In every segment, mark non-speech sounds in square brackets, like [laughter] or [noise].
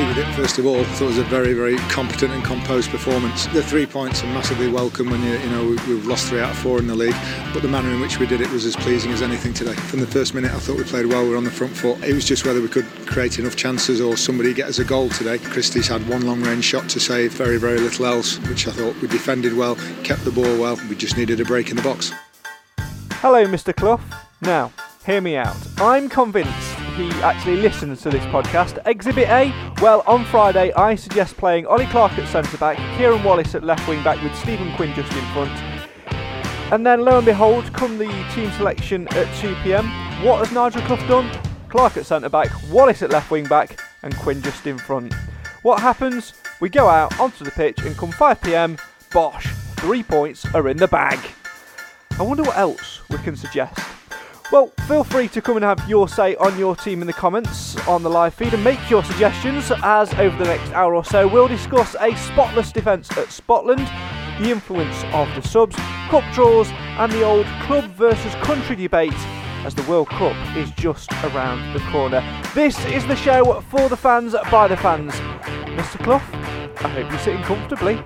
It first of all. I thought it was a very, very competent and composed performance. The three points are massively welcome when you, you know we've lost three out of four in the league, but the manner in which we did it was as pleasing as anything today. From the first minute, I thought we played well. We were on the front foot. It was just whether we could create enough chances or somebody get us a goal today. Christy's had one long-range shot to save, very, very little else, which I thought we defended well, kept the ball well. We just needed a break in the box. Hello, Mr. Clough. Now, hear me out. I'm convinced he actually listens to this podcast. Exhibit A, well, on Friday, I suggest playing Ollie Clarke at centre back, Kieran Wallace at left wing back with Stephen Quinn just in front. And then, lo and behold, come the team selection at 2 pm. What has Nigel Clough done? Clarke at centre back, Wallace at left wing back, and Quinn just in front. What happens? We go out onto the pitch, and come 5 pm, bosh, three points are in the bag. I wonder what else we can suggest. Well, feel free to come and have your say on your team in the comments on the live feed and make your suggestions as over the next hour or so we'll discuss a spotless defence at Spotland, the influence of the subs, cup draws, and the old club versus country debate as the World Cup is just around the corner. This is the show for the fans by the fans. Mr. Clough, I hope you're sitting comfortably.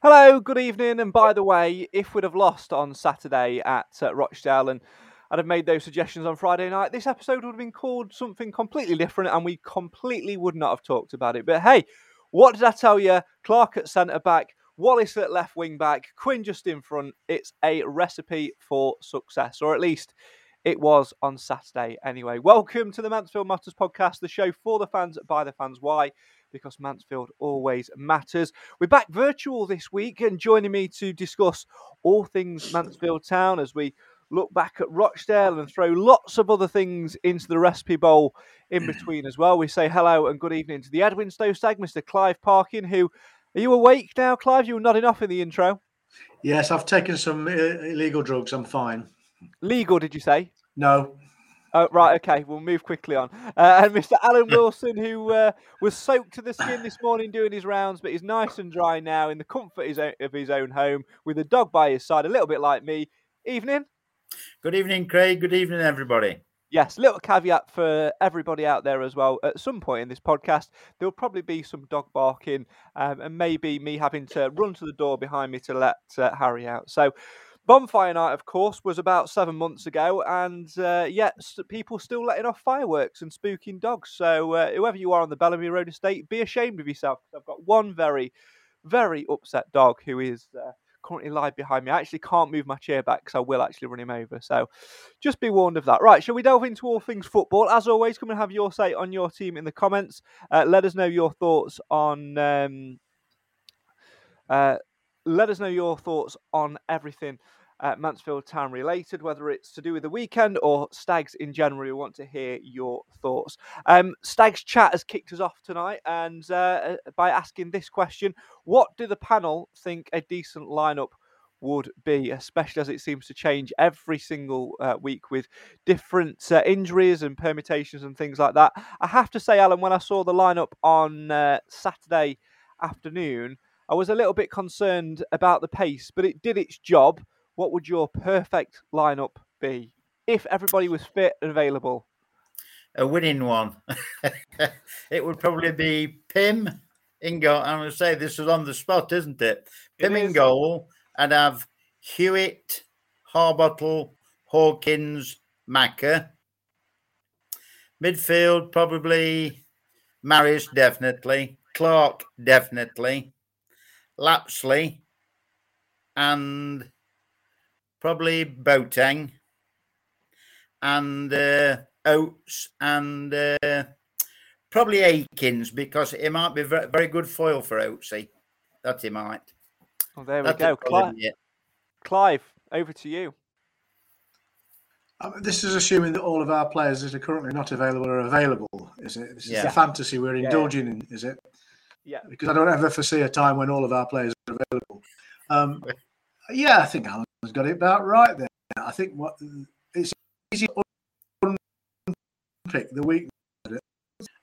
Hello, good evening. And by the way, if we'd have lost on Saturday at uh, Rochdale and I'd have made those suggestions on Friday night, this episode would have been called something completely different and we completely would not have talked about it. But hey, what did I tell you? Clarke at centre back, Wallace at left wing back, Quinn just in front. It's a recipe for success, or at least it was on Saturday anyway. Welcome to the Mansfield Matters podcast, the show for the fans by the fans. Why? because Mansfield always matters. We're back virtual this week and joining me to discuss all things Mansfield Town as we look back at Rochdale and throw lots of other things into the recipe bowl in [clears throat] between as well. We say hello and good evening to the Edwinstowe stag, Mr. Clive Parkin, who are you awake now, Clive? You were nodding off in the intro. Yes, I've taken some uh, illegal drugs. I'm fine. Legal, did you say? No, Oh, right, okay, we'll move quickly on. Uh, and Mr. Alan [laughs] Wilson, who uh, was soaked to the skin this morning doing his rounds, but he's nice and dry now in the comfort of his own home with a dog by his side, a little bit like me. Evening. Good evening, Craig. Good evening, everybody. Yes, little caveat for everybody out there as well. At some point in this podcast, there'll probably be some dog barking um, and maybe me having to run to the door behind me to let uh, Harry out. So, Bonfire Night, of course, was about seven months ago, and uh, yet people still letting off fireworks and spooking dogs. So, uh, whoever you are on the Bellamy Road estate, be ashamed of yourself. I've got one very, very upset dog who is uh, currently live behind me. I actually can't move my chair back because I will actually run him over. So, just be warned of that. Right, shall we delve into all things football? As always, come and have your say on your team in the comments. Uh, let us know your thoughts on. Um, uh, let us know your thoughts on everything uh, Mansfield Town related, whether it's to do with the weekend or Stags in general. We want to hear your thoughts. Um, Stags chat has kicked us off tonight, and uh, by asking this question: What do the panel think a decent lineup? Would be, especially as it seems to change every single uh, week with different uh, injuries and permutations and things like that. I have to say, Alan, when I saw the lineup on uh, Saturday afternoon, I was a little bit concerned about the pace, but it did its job what would your perfect lineup be if everybody was fit and available? A winning one. [laughs] it would probably be Pym in goal. I'm going to say this is on the spot, isn't it? Pym it in goal. I'd have Hewitt, Harbottle, Hawkins, Macca. Midfield, probably Maris, definitely. Clarke, definitely. Lapslie, and probably Boateng and uh, Oates and uh, probably Akins because it might be very, very good foil for Oatesy. That he might. Oh, there we go. Clive, Clive, over to you. Um, this is assuming that all of our players that are currently not available are available, is it? This is yeah. the fantasy we're indulging in, is it? Yeah. Because I don't ever foresee a time when all of our players are available. Um, [laughs] yeah, I think Alan has got it about right there. I think what it's easy to pick the weakness.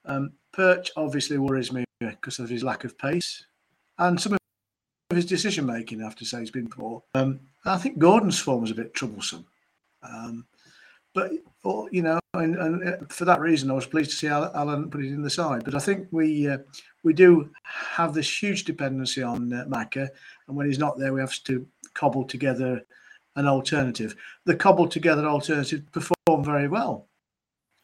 Um, Perch obviously worries me because of his lack of pace and some of his decision making. I have to say, he's been poor. Um, I think Gordon's form is a bit troublesome. Um, but you know, and, and, uh, for that reason, I was pleased to see Alan put it in the side. But I think we uh, we do have this huge dependency on uh, Macca, and when he's not there, we have to cobble together an alternative. The cobbled together alternative performed very well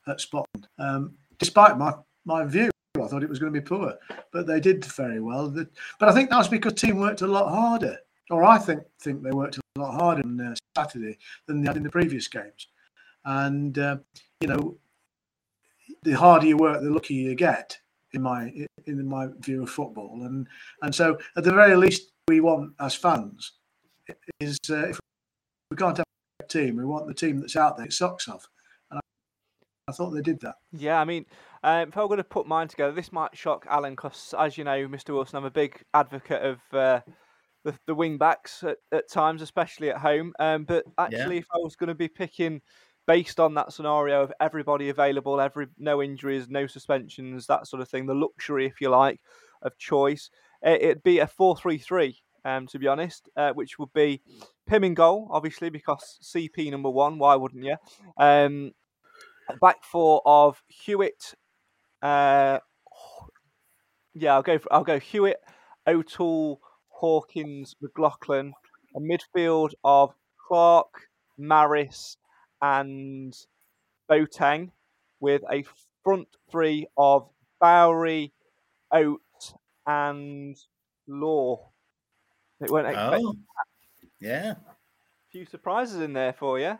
at Spotland, um, despite my my view. I thought it was going to be poor, but they did very well. But I think that was because team worked a lot harder, or I think think they worked a lot harder on uh, Saturday than they had in the previous games. And uh, you know, the harder you work, the luckier you get. In my in my view of football, and and so at the very least, we want as fans is uh, if we can't have a team, we want the team that's out there it socks off. And I, I thought they did that. Yeah, I mean, um, if I'm going to put mine together, this might shock Alan because, as you know, Mr. Wilson, I'm a big advocate of uh, the, the wing backs at, at, times, especially at home. Um, but actually, yeah. if I was going to be picking based on that scenario of everybody available, every no injuries, no suspensions, that sort of thing, the luxury, if you like, of choice, it, it'd be a four-three-three um, to be honest, uh, which would be Pym in goal, obviously, because CP number one, why wouldn't you? Um, back four of Hewitt. Uh, yeah, I'll go. For, I'll go Hewitt, O'Toole, Hawkins, McLaughlin. A midfield of Clarke, Maris, and Boateng, with a front three of Bowery, Oates, and Law. They weren't expecting. Oh, yeah. A few surprises in there for you.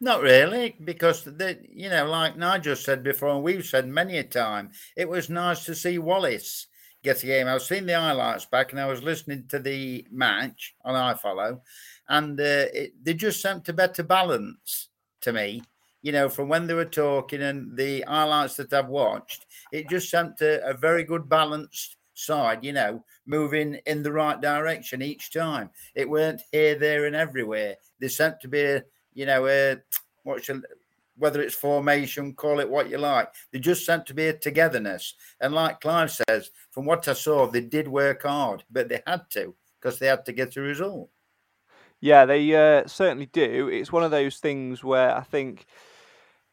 Not really, because the you know, like Nigel said before, and we've said many a time, it was nice to see Wallace get a game. I was seeing the highlights back, and I was listening to the match on iFollow, and uh, it, they just sent to better balance to me. You know, from when they were talking and the highlights that I've watched, it just sent a, a very good balanced side. You know, moving in the right direction each time. It weren't here, there, and everywhere. They sent to be, a, you know, a, what should, whether it's formation, call it what you like. They just sent to be a togetherness. And like Clive says, from what I saw, they did work hard, but they had to because they had to get a result. Yeah, they uh, certainly do. It's one of those things where I think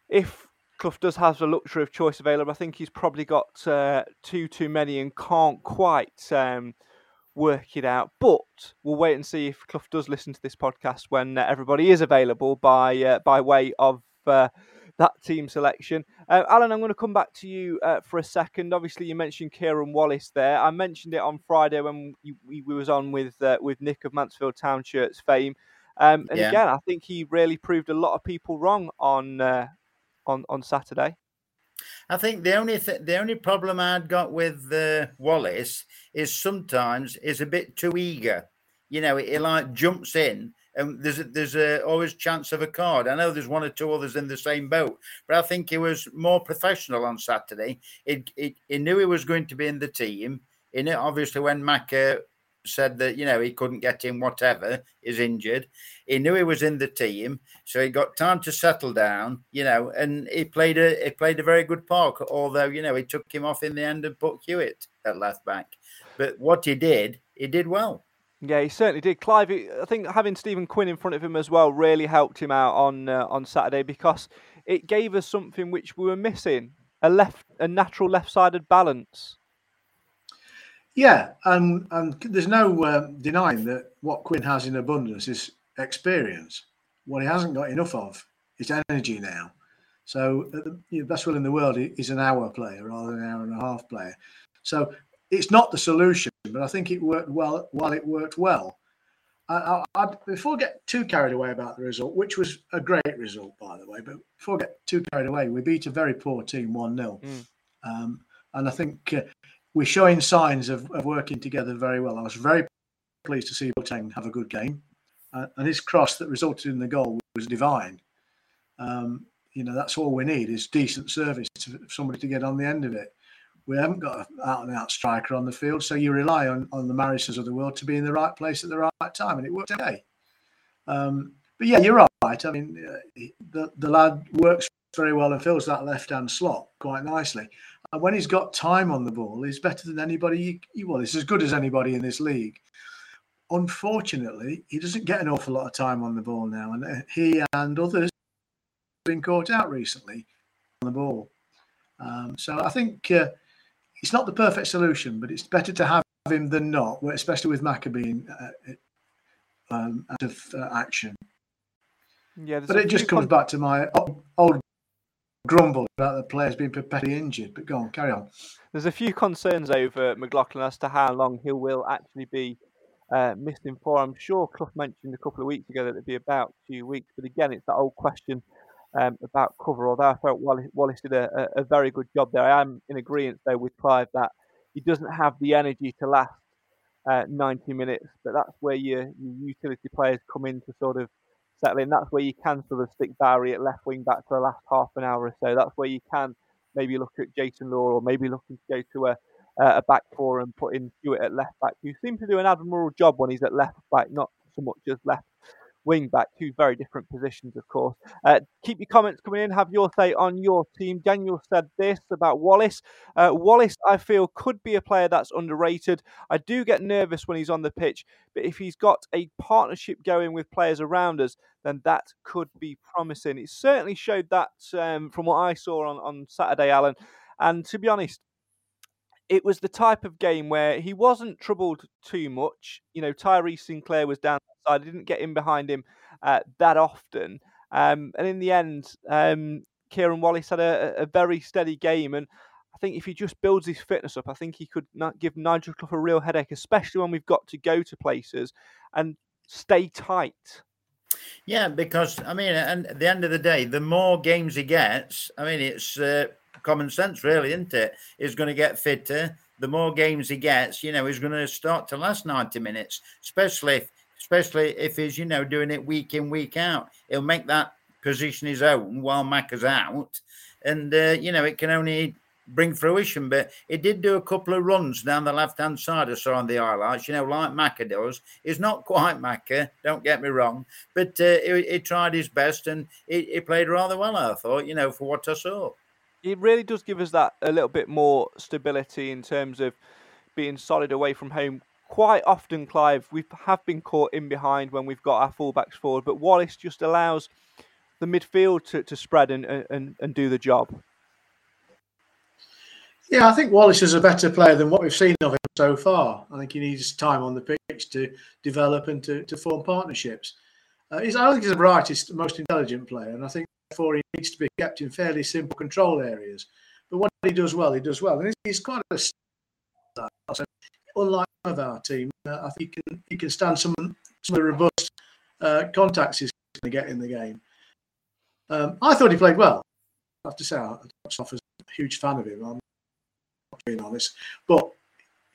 if Clough does have the luxury of choice available. I think he's probably got uh, two too many and can't quite um, work it out. But we'll wait and see if Clough does listen to this podcast when uh, everybody is available by uh, by way of uh, that team selection. Uh, Alan, I'm going to come back to you uh, for a second. Obviously, you mentioned Kieran Wallace there. I mentioned it on Friday when we, we was on with with Nick of Mansfield Town Shirts fame. Um, and yeah. again, I think he really proved a lot of people wrong on on on Saturday. I think the only th- the only problem I'd got with uh, Wallace is sometimes is a bit too eager. You know, he like jumps in and there's a, there's a, always chance of a card. I know there's one or two others in the same boat, but I think he was more professional on Saturday. It, he knew he was going to be in the team. In it, obviously, when Macca said that you know he couldn't get in, whatever is injured, he knew he was in the team, so he got time to settle down. You know, and he played a he played a very good part. Although you know he took him off in the end and put Hewitt at left back, but what he did, he did well. Yeah, he certainly did. Clive, I think having Stephen Quinn in front of him as well really helped him out on uh, on Saturday because it gave us something which we were missing a left, a natural left-sided balance. Yeah, and and there's no um, denying that what Quinn has in abundance is experience. What he hasn't got enough of is energy now. So the you know, best will in the world is an hour player rather than an hour and a half player. So it's not the solution, but I think it worked well while it worked well. I, I, before I get too carried away about the result, which was a great result, by the way, but before I get too carried away, we beat a very poor team 1 0. Mm. Um, and I think uh, we're showing signs of, of, working together very well. I was very pleased to see Boateng have a good game. Uh, and his cross that resulted in the goal was divine. Um, you know, that's all we need is decent service to somebody to get on the end of it we haven't got an out and out striker on the field, so you rely on on the Marisers of the world to be in the right place at the right time, and it worked okay. Um, but yeah, you're right. I mean, uh, the the lad works very well and fills that left hand slot quite nicely. And when he's got time on the ball, he's better than anybody. Well, he's as good as anybody in this league. Unfortunately, he doesn't get an awful lot of time on the ball now, and uh, he and others have been caught out recently on the ball. Um, so I think. Uh, it's not the perfect solution, but it's better to have him than not, especially with Maccabee uh, um, out of uh, action. Yeah, but it just comes con- back to my old grumble about the players being perpetually injured. But go on, carry on. There's a few concerns over McLaughlin as to how long he will actually be uh, missing for. I'm sure Clough mentioned a couple of weeks ago that it'd be about two weeks, but again, it's that old question um, about cover, although I felt Wallace, Wallace did a, a, very good job there. I am in agreement, though, with Clive that he doesn't have the energy to last uh, 90 minutes, but that's where your, your utility players come in to sort of settle in. That's where you can sort of stick Barry at left wing back for the last half an hour or so. That's where you can maybe look at Jason Law or maybe looking to go to a, a back four and put in Hewitt at left back, who seems to do an admirable job when he's at left back, not so much as left wing back, two very different positions, of course. Uh, keep your comments coming in. Have your say on your team. Daniel said this about Wallace. Uh, Wallace, I feel, could be a player that's underrated. I do get nervous when he's on the pitch, but if he's got a partnership going with players around us, then that could be promising. It certainly showed that um, from what I saw on, on Saturday, Alan. And to be honest, it was the type of game where he wasn't troubled too much. You know, Tyree Sinclair was down I didn't get in behind him uh, that often. Um, and in the end, um, Kieran Wallace had a, a, very steady game. And I think if he just builds his fitness up, I think he could not give Nigel Clough a real headache, especially when we've got to go to places and stay tight. Yeah, because I mean, and at the end of the day, the more games he gets, I mean, it's uh, common sense, really, isn't it? He's going to get fitter. The more games he gets, you know, he's going to start to last 90 minutes, especially if especially if he's, you know, doing it week in, week out. He'll make that position his own while Mac is out. And, uh, you know, it can only bring fruition. But it did do a couple of runs down the left hand side, I saw on the highlights, you know, like Macca does. He's not quite Macca, don't get me wrong, but uh, he, he, tried his best and he, he, played rather well, I thought, you know, for what I saw. It really does give us that a little bit more stability in terms of being solid away from home quite often, Clive, we have been caught in behind when we've got our fullbacks forward, but Wallace just allows the midfield to, to spread and, and, and do the job. Yeah, I think Wallace is a better player than what we've seen of him so far. I think he needs time on the pitch to develop and to, to form partnerships. Uh, he's, I think he's the brightest, most intelligent player, and I think therefore he needs to be kept in fairly simple control areas. But what he does well, he does well, and he's quite a unlike of our team, uh, I think he can, he can stand some some of the robust uh, contacts he's going to get in the game. Um, I thought he played well. I have to say, I'm a huge fan of him. I'm being honest, but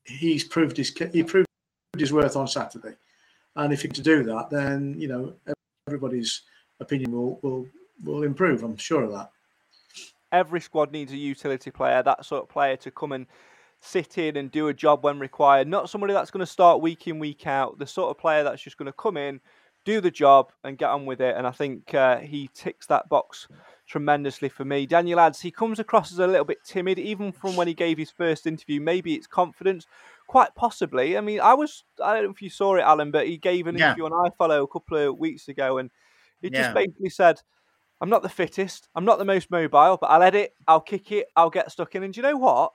he's proved his he proved his worth on Saturday. And if he to do that, then you know everybody's opinion will will will improve. I'm sure of that. Every squad needs a utility player, that sort of player to come and sit in and do a job when required. Not somebody that's going to start week in week out. The sort of player that's just going to come in, do the job, and get on with it. And I think uh, he ticks that box tremendously for me. Daniel adds he comes across as a little bit timid, even from when he gave his first interview. Maybe it's confidence, quite possibly. I mean, I was I don't know if you saw it, Alan, but he gave an yeah. interview on iFollow a couple of weeks ago, and he yeah. just basically said. I'm not the fittest. I'm not the most mobile, but I'll edit, I'll kick it, I'll get stuck in. And do you know what?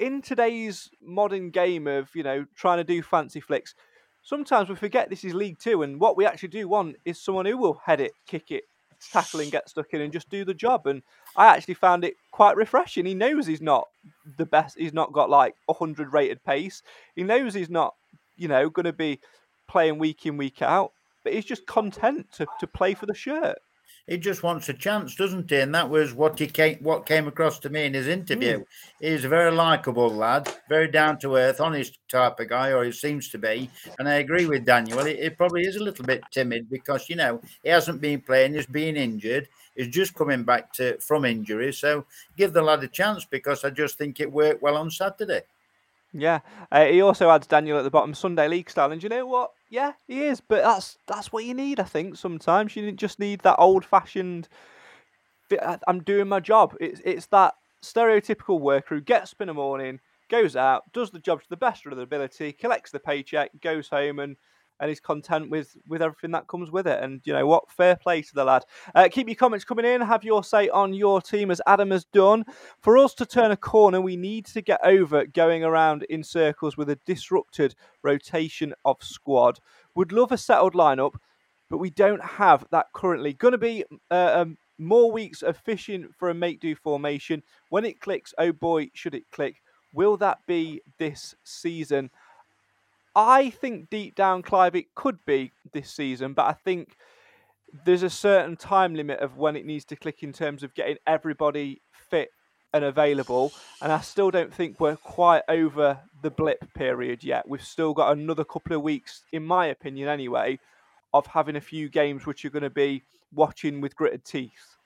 In today's modern game of, you know, trying to do fancy flicks, sometimes we forget this is League Two, and what we actually do want is someone who will head it, kick it, tackle and get stuck in and just do the job. And I actually found it quite refreshing. He knows he's not the best. He's not got like a hundred rated pace. He knows he's not, you know, going to be playing week in week out. But he's just content to, to play for the shirt he just wants a chance, doesn't he? And that was what he came, what came across to me in his interview. Mm. He's a very likable lad, very down to earth, honest type of guy, or he seems to be. And I agree with Daniel. He, he probably is a little bit timid because you know he hasn't been playing, he's been injured, he's just coming back to from injury. So give the lad a chance because I just think it worked well on Saturday. Yeah, uh, he also adds Daniel at the bottom, Sunday League style, and you know what? Yeah, he is, but that's that's what you need. I think sometimes you just need that old fashioned. I'm doing my job. It's it's that stereotypical worker who gets up in the morning, goes out, does the job to the best of their ability, collects the paycheck, goes home, and and he's content with with everything that comes with it. And you know what? Fair play to the lad. Uh, keep your comments coming in. Have your say on your team as Adam has done. For us to turn a corner, we need to get over going around in circles with a disrupted rotation of squad. Would love a settled lineup, but we don't have that currently. Going to be uh, um, more weeks of fishing for a make do formation. When it clicks, oh boy, should it click. Will that be this season? I think deep down, Clive, it could be this season, but I think there's a certain time limit of when it needs to click in terms of getting everybody fit and available. And I still don't think we're quite over the blip period yet. We've still got another couple of weeks, in my opinion anyway, of having a few games which you're going to be watching with gritted teeth.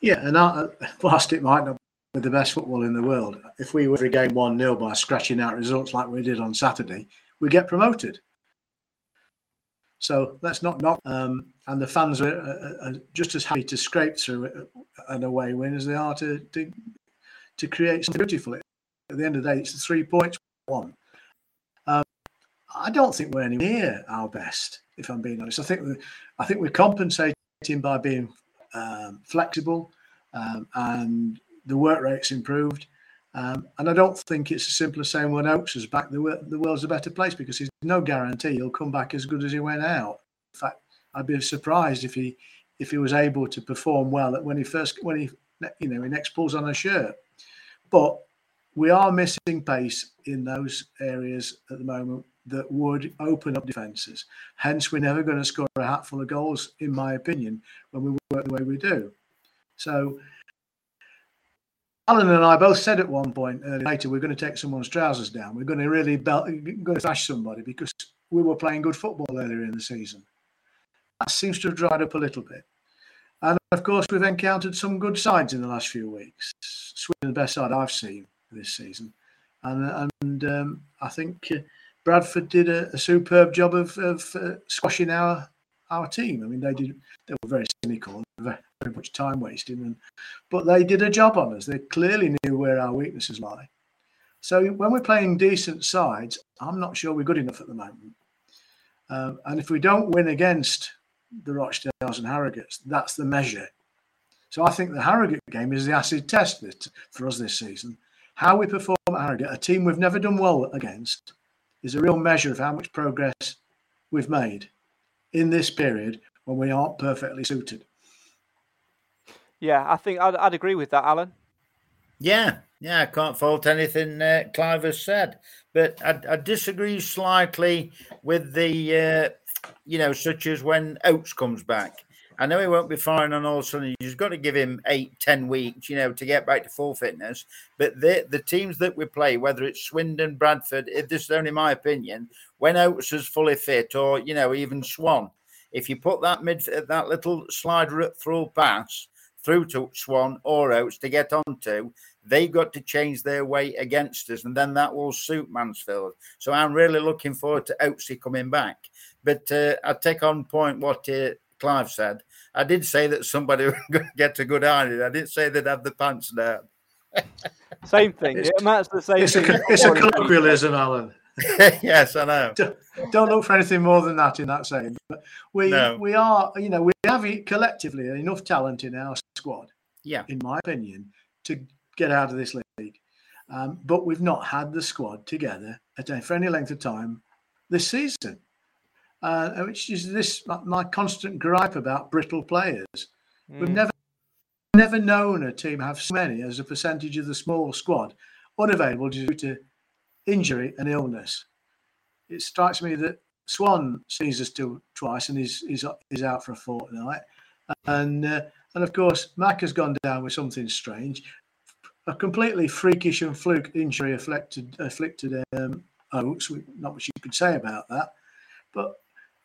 Yeah, and I, whilst it might not with the best football in the world. If we were every game 1 0 by scratching out results like we did on Saturday, we get promoted. So let's not knock. Um, and the fans are, are, are, just as happy to scrape through an away win as they are to to, to create something beautiful. At the end of the day, it's three points one. Um, I don't think we're anywhere near our best, if I'm being honest. I think we, I think we're compensating by being um, flexible um, and the work rate's improved. Um, and I don't think it's as simple as saying when Oates is back, the, the world's a better place because there's no guarantee he'll come back as good as he went out. In fact, I'd be surprised if he if he was able to perform well when he first when he you know he next pulls on a shirt. But we are missing pace in those areas at the moment that would open up defences. Hence, we're never going to score a hatful of goals, in my opinion, when we work the way we do. So Alan and I both said at one point earlier later, we're going to take someone's trousers down. We're going to really belt, going to thrash somebody because we were playing good football earlier in the season. That seems to have dried up a little bit. And of course, we've encountered some good sides in the last few weeks. Swindon, the best side I've seen this season. And, and um, I think uh, Bradford did a, a, superb job of, of uh, squashing our our team. I mean, they did. They were very cynical, very, very much time wasting, and but they did a job on us. They clearly knew where our weaknesses lie. So when we're playing decent sides, I'm not sure we're good enough at the moment. Um, and if we don't win against the Rochdales and Harrogates, that's the measure. So I think the Harrogate game is the acid test for us this season. How we perform at Harrogate, a team we've never done well against, is a real measure of how much progress we've made in this period when we aren't perfectly suited. Yeah, I think I'd, I'd agree with that, Alan. Yeah, yeah, I can't fault anything uh, Clive has said, but I, I disagree slightly with the, uh, you know, such as when Oates comes back. I know he won't be firing on all cylinders. You've got to give him eight, ten weeks, you know, to get back to full fitness. But the the teams that we play, whether it's Swindon, Bradford, if this is only my opinion, when Oates is fully fit, or you know, even Swan, if you put that mid that little slide through pass through to Swan or Oates to get onto, they got to change their way against us, and then that will suit Mansfield. So I'm really looking forward to Oatesy coming back. But uh, I take on point what uh, Clive said. I did say that somebody [laughs] would get a good idea. I didn't say they'd have the pants down. [laughs] same thing. It's, yeah, Matt's the same. It's thing. a, it's a colloquialism, Alan. [laughs] yes, I know. Don't, don't, look for anything more than that in that saying. But we no. we are, you know, we have collectively enough talent in our squad. Yeah, in my opinion, to get out of this league. Um, but we've not had the squad together at, for any length of time this season uh, which is this my constant gripe about brittle players. Mm. We've never never known a team have so many as a percentage of the small squad unavailable due to injury and illness. It strikes me that Swan sees us still twice and is is is out for a fortnight, and uh, and of course Mac has gone down with something strange, a completely freakish and fluke injury afflicted afflicted um, Oates. Not much you could say about that, but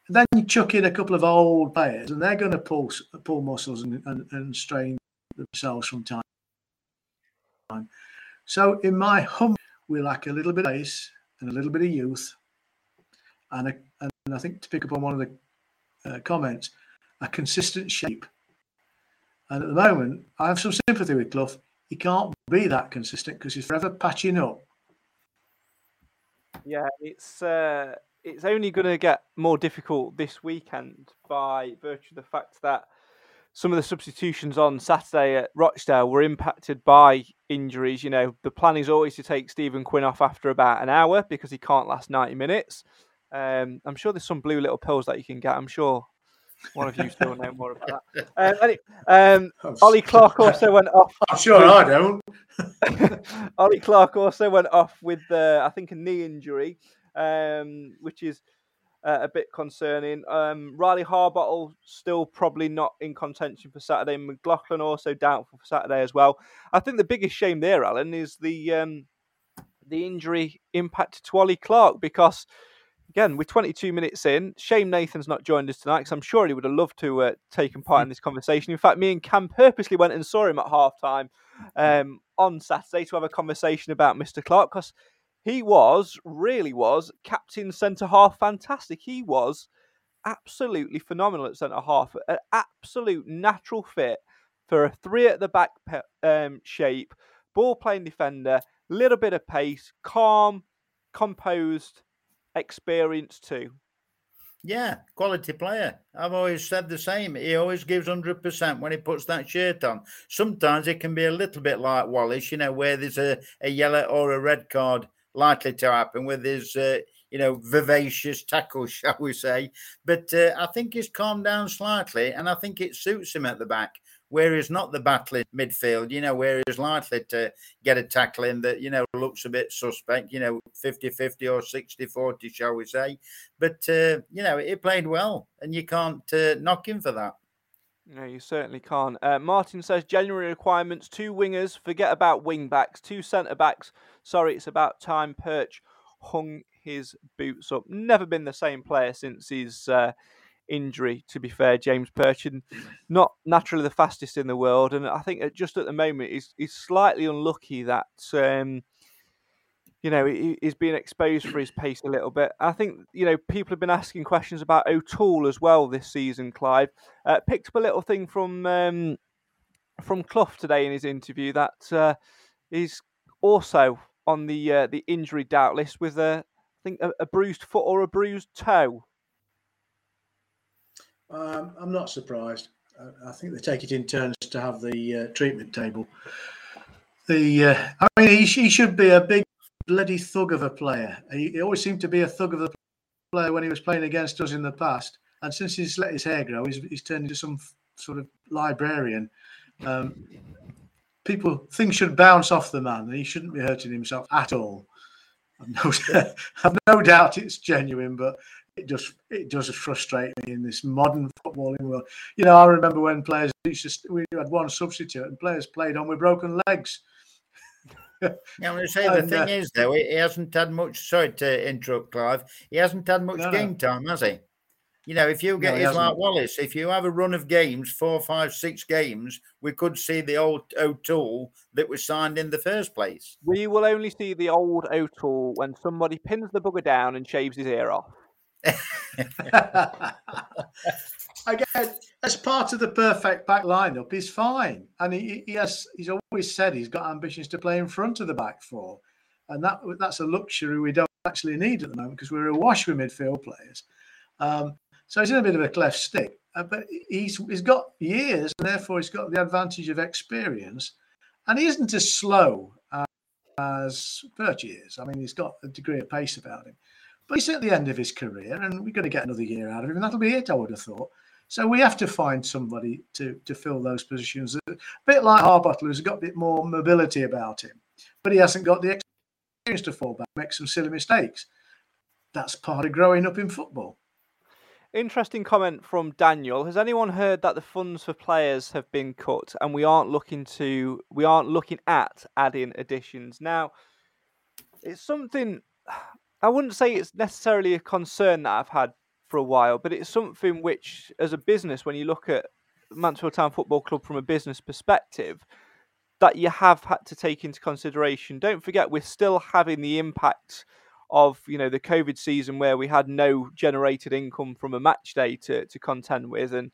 then you chuck in a couple of old players, and they're going to pull pull muscles and, and, and strain themselves from time to time. So, in my hum, we lack a little bit of pace and a little bit of youth, and a, and I think to pick up on one of the uh, comments, a consistent shape. And at the moment, I have some sympathy with Clough. He can't be that consistent because he's forever patching up. Yeah, it's. Uh it's only going to get more difficult this weekend by virtue of the fact that some of the substitutions on Saturday at Rochdale were impacted by injuries. You know, the plan is always to take Stephen Quinn off after about an hour because he can't last 90 minutes. Um, I'm sure there's some blue little pills that you can get. I'm sure one of you [laughs] still know more about that. Um, anyway, um, [laughs] Ollie Clarke also went off. I'm sure I don't. [laughs] Ollie Clarke also went off with, uh, I think, a knee injury um, which is uh, a bit concerning. Um, Riley Harbottle still probably not in contention for Saturday. McLaughlin also doubtful for Saturday as well. I think the biggest shame there, Alan, is the um, the injury impact to Ollie Clarke because. Again, we're 22 minutes in. Shame Nathan's not joined us tonight because I'm sure he would have loved to uh, taken part in this conversation. In fact, me and Cam purposely went and saw him at half time um, on Saturday to have a conversation about Mr. Clarke because he was, really was, captain centre half fantastic. He was absolutely phenomenal at centre half. An absolute natural fit for a three at the back um, shape, ball playing defender, little bit of pace, calm, composed, experienced too. Yeah, quality player. I've always said the same. He always gives 100% when he puts that shirt on. Sometimes it can be a little bit like Wallace, you know, where there's a, a yellow or a red card likely to happen with his, uh, you know, vivacious tackle, [laughs] shall we say. But uh, I think he's calmed down slightly, and I think it suits him at the back, where he's not the battling midfield, you know, where he's likely to get a tackle in that, you know, looks a bit suspect, you know, 50 50 or 60 40, shall we say. But, uh, you know, he played well, and you can't uh, knock him for that. No, you certainly can't. Uh, Martin says January requirements: two wingers. Forget about wing backs. Two centre backs. Sorry, it's about time. Perch hung his boots up. Never been the same player since his uh, injury. To be fair, James Perchin, not naturally the fastest in the world, and I think just at the moment he's he's slightly unlucky that. Um, you know, he, he's being exposed for his pace a little bit. I think, you know, people have been asking questions about O'Toole as well this season, Clive. Uh, picked up a little thing from um, from Clough today in his interview that uh, he's also on the uh, the injury doubt list with a, I think, a, a bruised foot or a bruised toe. Um, I'm not surprised. I think they take it in turns to have the uh, treatment table. The uh, I mean, he, he should be a big bloody thug of a player. He, he, always seemed to be a thug of a player when he was playing against us in the past. And since he's let his hair grow, he's, he's turned into some sort of librarian. Um, people things should bounce off the man. He shouldn't be hurting himself at all. I've no, [laughs] I've no doubt it's genuine, but it just it does frustrate me in this modern footballing world. You know, I remember when players used to, we had one substitute and players played on with broken legs. Yeah, I'm going to say the thing uh, is though, he hasn't had much. Sorry to interrupt, Clive. He hasn't had much no, game time, has he? You know, if you get no, like Wallace, if you have a run of games, four, five, six games, we could see the old O'Toole that was signed in the first place. We will only see the old O'Toole when somebody pins the bugger down and shaves his ear off. [laughs] [laughs] Again, as part of the perfect back lineup, he's fine, and he, he has. He's always said he's got ambitions to play in front of the back four, and that that's a luxury we don't actually need at the moment because we're awash with midfield players. Um, so he's in a bit of a cleft stick, uh, but he's he's got years, and therefore he's got the advantage of experience, and he isn't as slow as Virtue is. I mean, he's got a degree of pace about him, but he's at the end of his career, and we're going to get another year out of him, and that'll be it. I would have thought. So we have to find somebody to to fill those positions. A bit like Harbottle, who's got a bit more mobility about him, but he hasn't got the experience to fall back, make some silly mistakes. That's part of growing up in football. Interesting comment from Daniel. Has anyone heard that the funds for players have been cut and we aren't looking to we aren't looking at adding additions? Now, it's something [sighs] I wouldn't say it's necessarily a concern that I've had for a while, but it's something which as a business when you look at Mansfield Town Football Club from a business perspective that you have had to take into consideration. Don't forget we're still having the impact of you know the COVID season where we had no generated income from a match day to, to contend with, and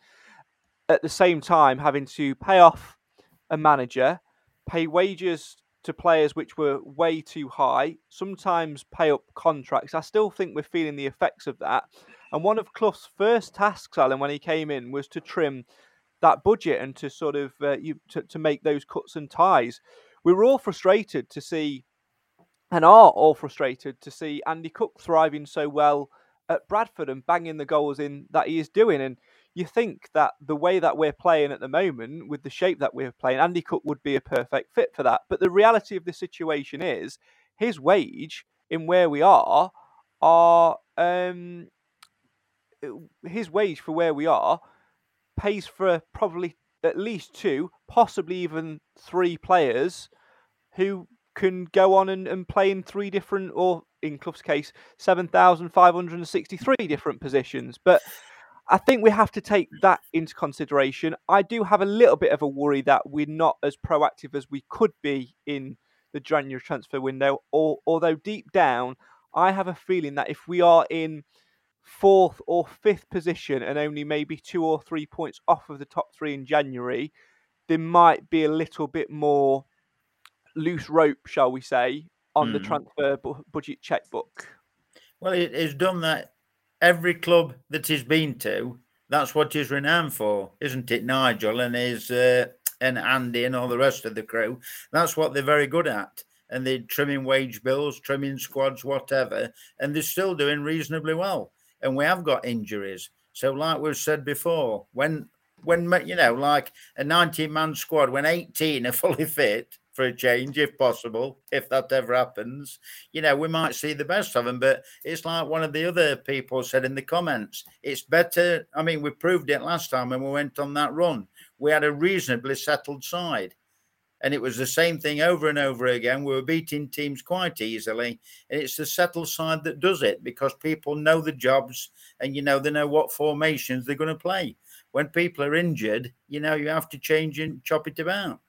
at the same time having to pay off a manager, pay wages to players which were way too high, sometimes pay up contracts. I still think we're feeling the effects of that. And one of Clough's first tasks, Alan, when he came in, was to trim that budget and to sort of uh, you to, to make those cuts and ties. We were all frustrated to see and are all frustrated to see Andy Cook thriving so well at Bradford and banging the goals in that he is doing. And you think that the way that we're playing at the moment, with the shape that we're playing, Andy Cook would be a perfect fit for that. But the reality of the situation is his wage in where we are are um, Uh, his wage for where we are pays for probably at least two, possibly even three players who can go on and, and play in three different, or in Clough's case, 7,563 different positions. But I think we have to take that into consideration. I do have a little bit of a worry that we're not as proactive as we could be in the January transfer window, or, although deep down, I have a feeling that if we are in fourth or fifth position and only maybe two or three points off of the top three in January, there might be a little bit more loose rope, shall we say, on mm. the hmm. transfer bu- budget checkbook? Well, it has done that. Every club that he's been to, that's what he's renowned for, isn't it, Nigel and his uh, and Andy and all the rest of the crew? That's what they're very good at. And they're trimming wage bills, trimming squads, whatever, and they're still doing reasonably well. And we have got injuries. So, like we've said before, when when you know, like a 19 man squad, when 18 are fully fit, for a change, if possible, if that ever happens. You know, we might see the best of them, but it's like one of the other people said in the comments it's better. I mean, we proved it last time when we went on that run. We had a reasonably settled side. And it was the same thing over and over again. We were beating teams quite easily. And it's the settled side that does it because people know the jobs and, you know, they know what formations they're going to play. When people are injured, you know, you have to change and chop it about.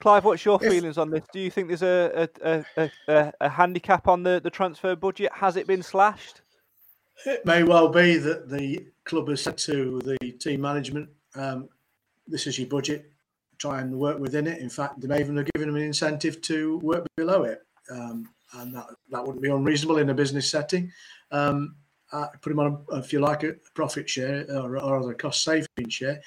Clive, what's your feelings on this? Do you think there's a a, a, a, a handicap on the, the transfer budget? Has it been slashed? It may well be that the club has said to the team management, um, "This is your budget. Try and work within it." In fact, they may even have given them an incentive to work below it, um, and that that wouldn't be unreasonable in a business setting. Um, uh, put them on, a, if you like, a profit share or, or a cost saving share.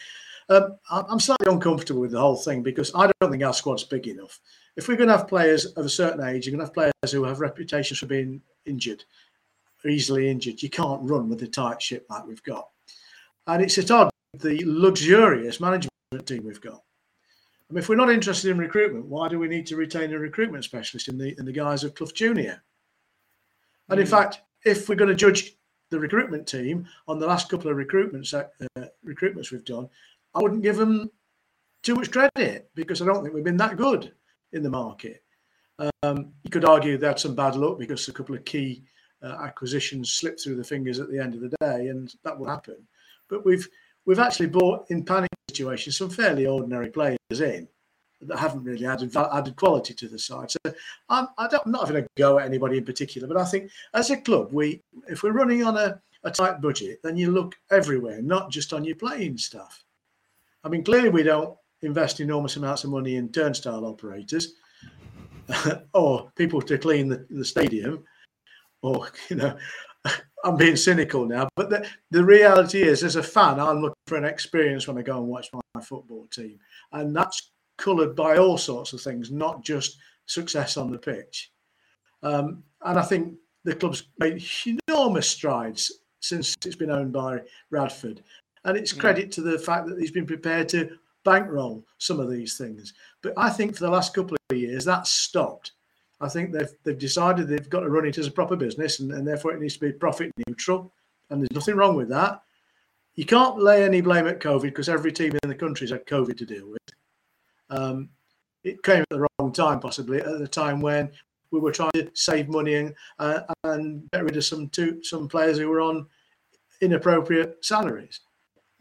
Um, I'm slightly uncomfortable with the whole thing because I don't think our squad's big enough. If we're going to have players of a certain age, you're going to have players who have reputations for being injured, easily injured. You can't run with a tight ship like we've got. And it's at odds with the luxurious management team we've got. I mean, if we're not interested in recruitment, why do we need to retain a recruitment specialist in the in the guise of Clough Junior? And in hmm. fact, if we're going to judge the recruitment team on the last couple of recruitments uh, recruitments we've done, I wouldn't give them too much credit because I don't think we've been that good in the market. Um, you could argue they had some bad luck because a couple of key uh, acquisitions slipped through the fingers at the end of the day, and that will happen. But we've we've actually bought in panic situations some fairly ordinary players in that haven't really added added quality to the side. So I'm, I am not having a go at anybody in particular, but I think as a club, we if we're running on a, a tight budget, then you look everywhere, not just on your playing stuff. I mean, clearly we don't invest enormous amounts of money in turnstile operators [laughs] or people to clean the, the stadium, or [laughs] you know. I'm being cynical now, but the, the reality is, as a fan, I'm looking for an experience when I go and watch my, my football team, and that's coloured by all sorts of things, not just success on the pitch. Um, and I think the club's made enormous strides since it's been owned by Radford. And it's credit to the fact that he's been prepared to bankroll some of these things. But I think for the last couple of years, that's stopped. I think they've, they've decided they've got to run it as a proper business and, and therefore it needs to be profit neutral. And there's nothing wrong with that. You can't lay any blame at COVID because every team in the country has had COVID to deal with. Um, it came at the wrong time, possibly at the time when we were trying to save money and uh, and get rid of some two some players who were on inappropriate salaries.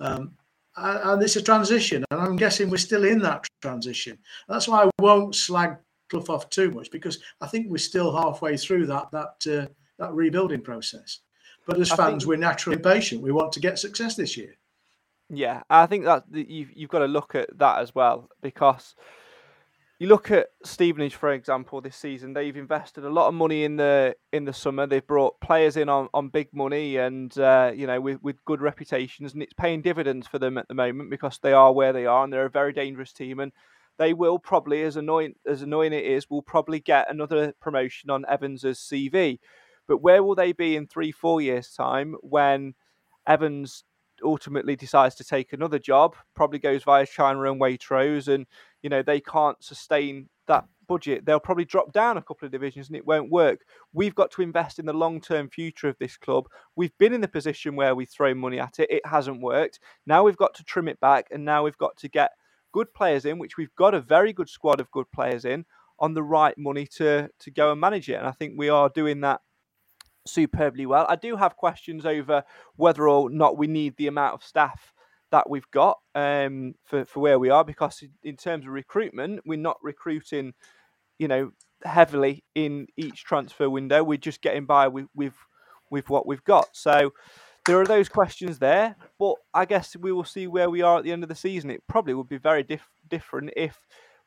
Um, and it's a transition, and I'm guessing we're still in that transition. That's why I won't slag Clough off too much because I think we're still halfway through that that uh, that rebuilding process. But as fans, think... we're naturally impatient. We want to get success this year. Yeah, I think that you've you've got to look at that as well because you look at Stevenage, for example, this season they've invested a lot of money in the in the summer. They've brought players in on, on big money and uh, you know with, with good reputations, and it's paying dividends for them at the moment because they are where they are and they're a very dangerous team. And they will probably, as annoying as annoying it is, will probably get another promotion on Evans's CV. But where will they be in three, four years' time when Evans ultimately decides to take another job, probably goes via China and Waitrose, and you know they can't sustain that budget. They'll probably drop down a couple of divisions and it won't work. We've got to invest in the long term future of this club. We've been in the position where we throw money at it, it hasn't worked. Now we've got to trim it back, and now we've got to get good players in, which we've got a very good squad of good players in on the right money to to go and manage it. And I think we are doing that superbly well. I do have questions over whether or not we need the amount of staff that we've got um, for for where we are, because in terms of recruitment, we're not recruiting, you know, heavily in each transfer window. We're just getting by with with, with what we've got. So there are those questions there, but I guess we will see where we are at the end of the season. It probably would be very diff- different if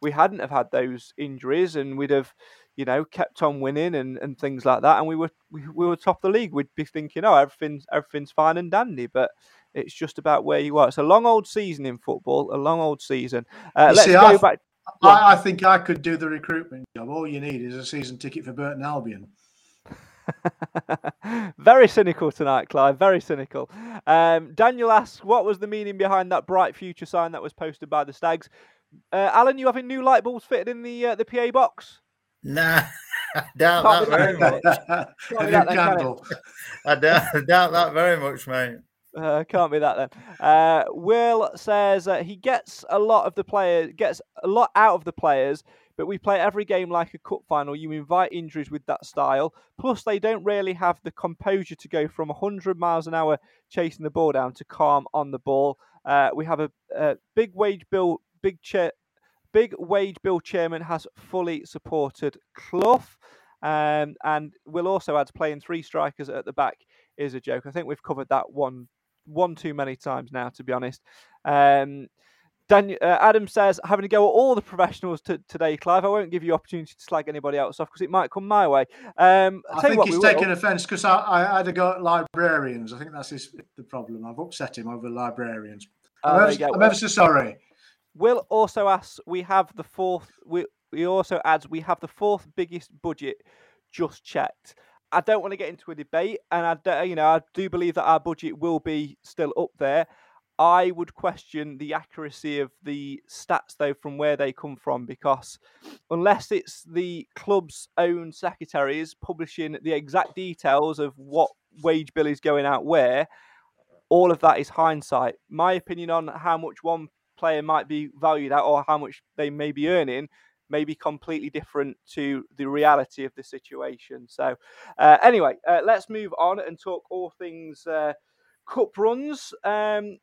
we hadn't have had those injuries and we'd have you know, kept on winning and, and things like that, and we were we, we were top of the league, we'd be thinking, oh, everything's everything's fine and dandy. But it's just about where you are. It's a long old season in football, a long old season. Uh, let's see, go I, back. I, I, think I could do the recruitment job. All you need is a season ticket for Burton Albion. [laughs] very cynical tonight, Clive. Very cynical. Um, Daniel asks, what was the meaning behind that bright future sign that was posted by the Stags? Uh, Alan, you having new light bulbs fitted in the uh, the PA box? Nah, [laughs] I doubt that very much. [laughs] A new candle. I doubt, doubt that very much, mate. Uh, can't be that then. Uh, Will says uh, he gets a lot of the players, gets a lot out of the players, but we play every game like a cup final. You invite injuries with that style. Plus, they don't really have the composure to go from 100 miles an hour chasing the ball down to calm on the ball. Uh, we have a, a, big wage bill, big chair, Big wage bill chairman has fully supported Clough. Um, and will also add playing three strikers at the back is a joke. I think we've covered that one one too many times now, to be honest. Um, Uh, Adam says, having to go at all the professionals to, today, Clive. I won't give you opportunity to slag anybody else off because it might come my way. Um, I think what, he's taking offence because I, I, had to go at librarians. I think that's his, the problem. I've upset him over librarians. I'm, uh, ever, I'm ever so sorry. Will also asks, we have the fourth. We we also adds we have the fourth biggest budget. Just checked. I don't want to get into a debate, and I you know I do believe that our budget will be still up there. I would question the accuracy of the stats though from where they come from because unless it's the club's own secretaries publishing the exact details of what wage bill is going out where. All of that is hindsight. My opinion on how much one player might be valued at or how much they may be earning may be completely different to the reality of the situation. So, uh, anyway, uh, let's move on and talk all things uh, cup runs. Um,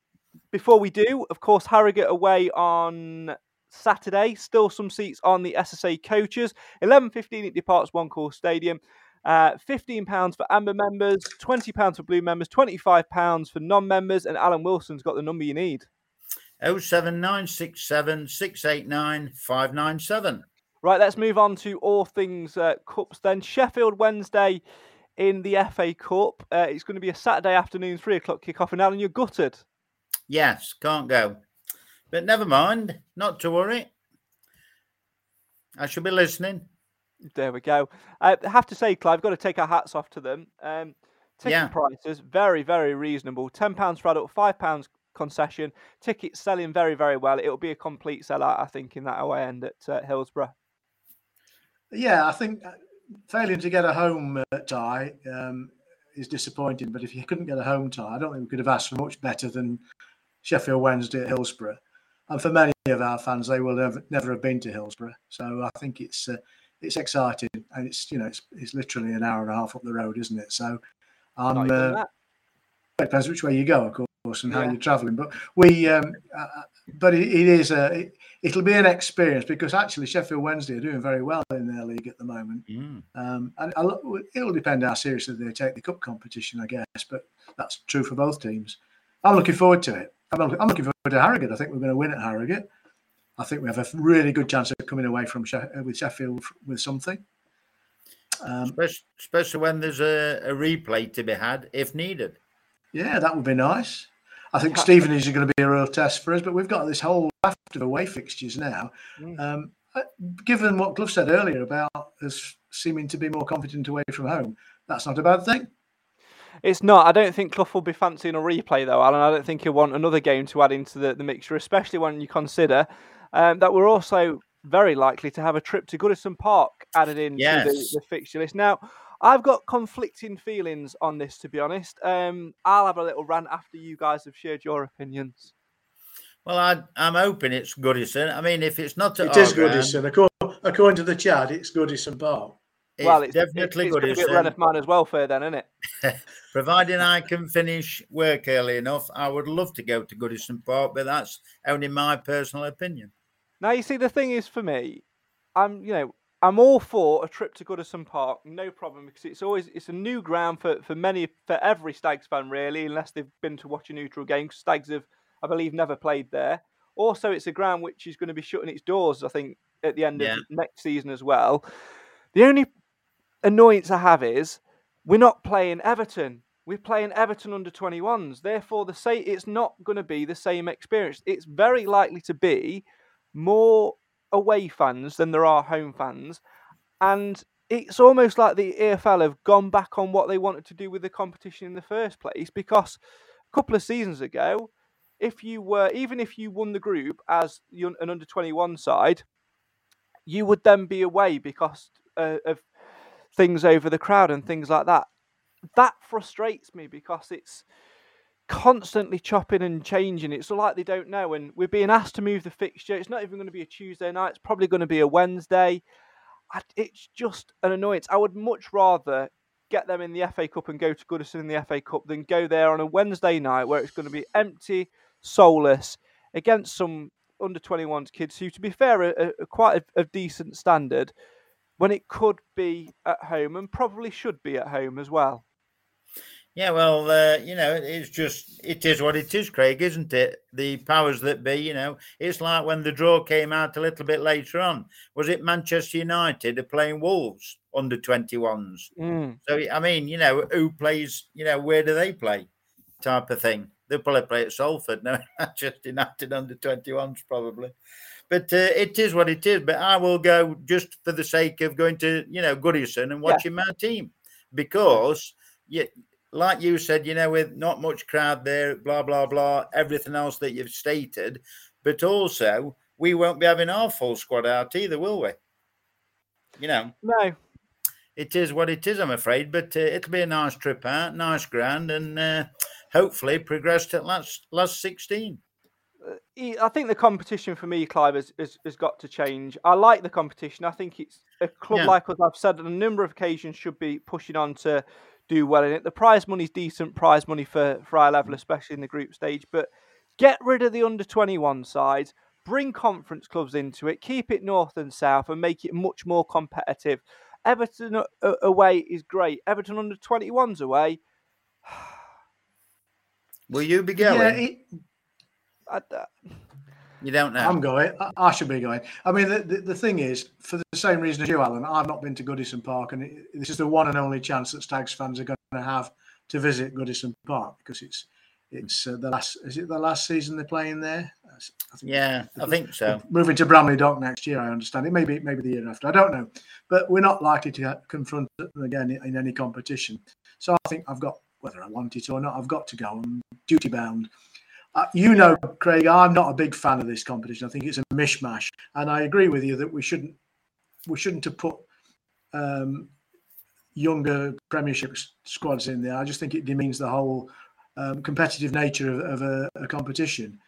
before we do, of course, Harrogate away on Saturday. Still some seats on the SSA coaches. 11.15 it departs One Call Stadium. Uh, £15 for Amber members, £20 for Blue members, £25 for non members, and Alan Wilson's got the number you need. 07967 689 597. Right, let's move on to all things uh, Cups then. Sheffield Wednesday in the FA Cup. Uh, it's going to be a Saturday afternoon, three o'clock kickoff, and Alan, you're gutted. Yes, can't go. But never mind, not to worry. I shall be listening. There we go. I have to say, Clive, got to take our hats off to them. Um, ticket Yeah. prices very, very reasonable. Ten pounds for adult, five pounds concession. Tickets selling very, very well. It'll be a complete sellout, I think, in that away end at uh, Hillsborough. Yeah, I think uh, failing to get a home uh, tie um, is disappointing. But if you couldn't get a home tie, I don't think we could have asked for much better than Sheffield Wednesday at Hillsborough. And for many of our fans, they will never, never have been to Hillsborough. So I think it's uh, it's exciting, and it's you know it's, it's literally an hour and a half up the road, isn't it? So I'm uh, it depends which way you go, of course, and how you're travelling. But we, um, uh, but it, it is a, it, it'll be an experience because actually Sheffield Wednesday are doing very well in their league at the moment, Mm. um, and it'll depend how seriously they take the cup competition, I guess. But that's true for both teams. I'm looking forward to it. I'm, I'm looking forward to Harrogate. I think we're going to win at Harrogate. I think we have a really good chance of coming away from Sheff- with Sheffield with something. Um, Especially, especially when there's a, a replay to be had if needed. Yeah, that would be nice. I think Stevenage is going to be a real test for us, but we've got this whole raft of away fixtures now. Mm. Um, uh, given what Clough said earlier about us seeming to be more confident away from home, that's not a bad thing. It's not. I don't think Clough will be fancying a replay though, Alan. I don't think he'll want another game to add into the, the mixture, especially when you consider um, that we're also very likely to have a trip to Goodison Park added into the, Yes. the fixture list. Now, I've got conflicting feelings on this, to be honest. Um, I'll have a little rant after you guys have shared your opinions. Well, I, I'm hoping it's Goodison. I mean, if it's not at It is our ground, Goodison. According, according to the chat, it's Goodison Park. It's well, it's definitely it's, it's gonna be at Goodison. Reneth Man as well, fair then, isn't it? [laughs] Providing I can finish work early enough, I would love to go to Goodison Park, but that's only my personal opinion. Now you see the thing is for me, I'm you know I'm all for a trip to Goodison Park, no problem because it's always it's a new ground for for many for every Stags fan really, unless they've been to watch a neutral game. Stags have I believe never played there. Also, it's a ground which is going to be shutting its doors. I think at the end Yeah. of next season as well. The only annoyance I have is we're not playing Everton. We're playing Everton under 21s. Therefore, the say it's not going to be the same experience. It's very likely to be more away fans than there are home fans, and it's almost like the EFL have gone back on what they wanted to do with the competition in the first place. Because a couple of seasons ago, if you were even if you won the group as an under 21 side, you would then be away because uh, of things over the crowd and things like that. That frustrates me because it's constantly chopping and changing. It's like they don't know, and we're being asked to move the fixture. It's not even going to be a Tuesday night. It's probably going to be a Wednesday. It's just an annoyance. I would much rather get them in the FA Cup and go to Goodison in the FA Cup than go there on a Wednesday night where it's going to be empty, soulless against some under 21s kids who, to be fair, are, are quite a, a decent standard when it could be at home and probably should be at home as well. Yeah, well, uh, you know, it's just it is what it is, Craig, isn't it? The powers that be, you know, it's like when the draw came out a little bit later on. Was it Manchester United are playing Wolves under 21s? Mm. So I mean, you know, who plays? You know, where do they play? Type of thing. They'll probably play at Salford. No, [laughs] Manchester United under 21s probably. But uh, it is what it is. But I will go just for the sake of going to, you know, Goodison and watching my team because, yeah, like you said, you know, with not much crowd there, blah blah blah, everything else that you've stated, but also we won't be having our full squad out either, will we? You know, No, it is what it is, I'm afraid. But uh, it'll be a nice trip out, nice ground, and uh, hopefully progress to last last sixteen. Uh, I think the competition for me, Clive, has, has, has, got to change. I like the competition. I think it's a club yeah. like us, I've said on a number of occasions, should be pushing on to do well in it. The prize money's decent prize money for, for our level, mm. especially in the group stage. But get rid of the under 21 sides, bring conference clubs into it, keep it north and south, and make it much more competitive. Everton away is great. Everton under 21s away. [sighs] Will you be going? Yeah, it, I, you don't know. I'm going. I, should be going. I mean, the, the, the, thing is, for the same reason as you, Alan, I've not been to Goodison Park, and it, this is the one and only chance that Stags fans are going to have to visit Goodison Park because it's it's uh, the last. Is it the last season they're playing there? I think yeah, I think so. Moving to Bramley Dock next year, I understand it. Maybe maybe the year after. I don't know, but we're not likely to confront them again in any competition. So I think I've got whether I want it or not, I've got to go. I'm duty bound. Uh, you know, Craig, I'm not a big fan of this competition. I think it's a mishmash, and I agree with you that we shouldn't we shouldn't have put um, younger Premiership squads in there. I just think it demeans the whole um, competitive nature of, of a, a, competition.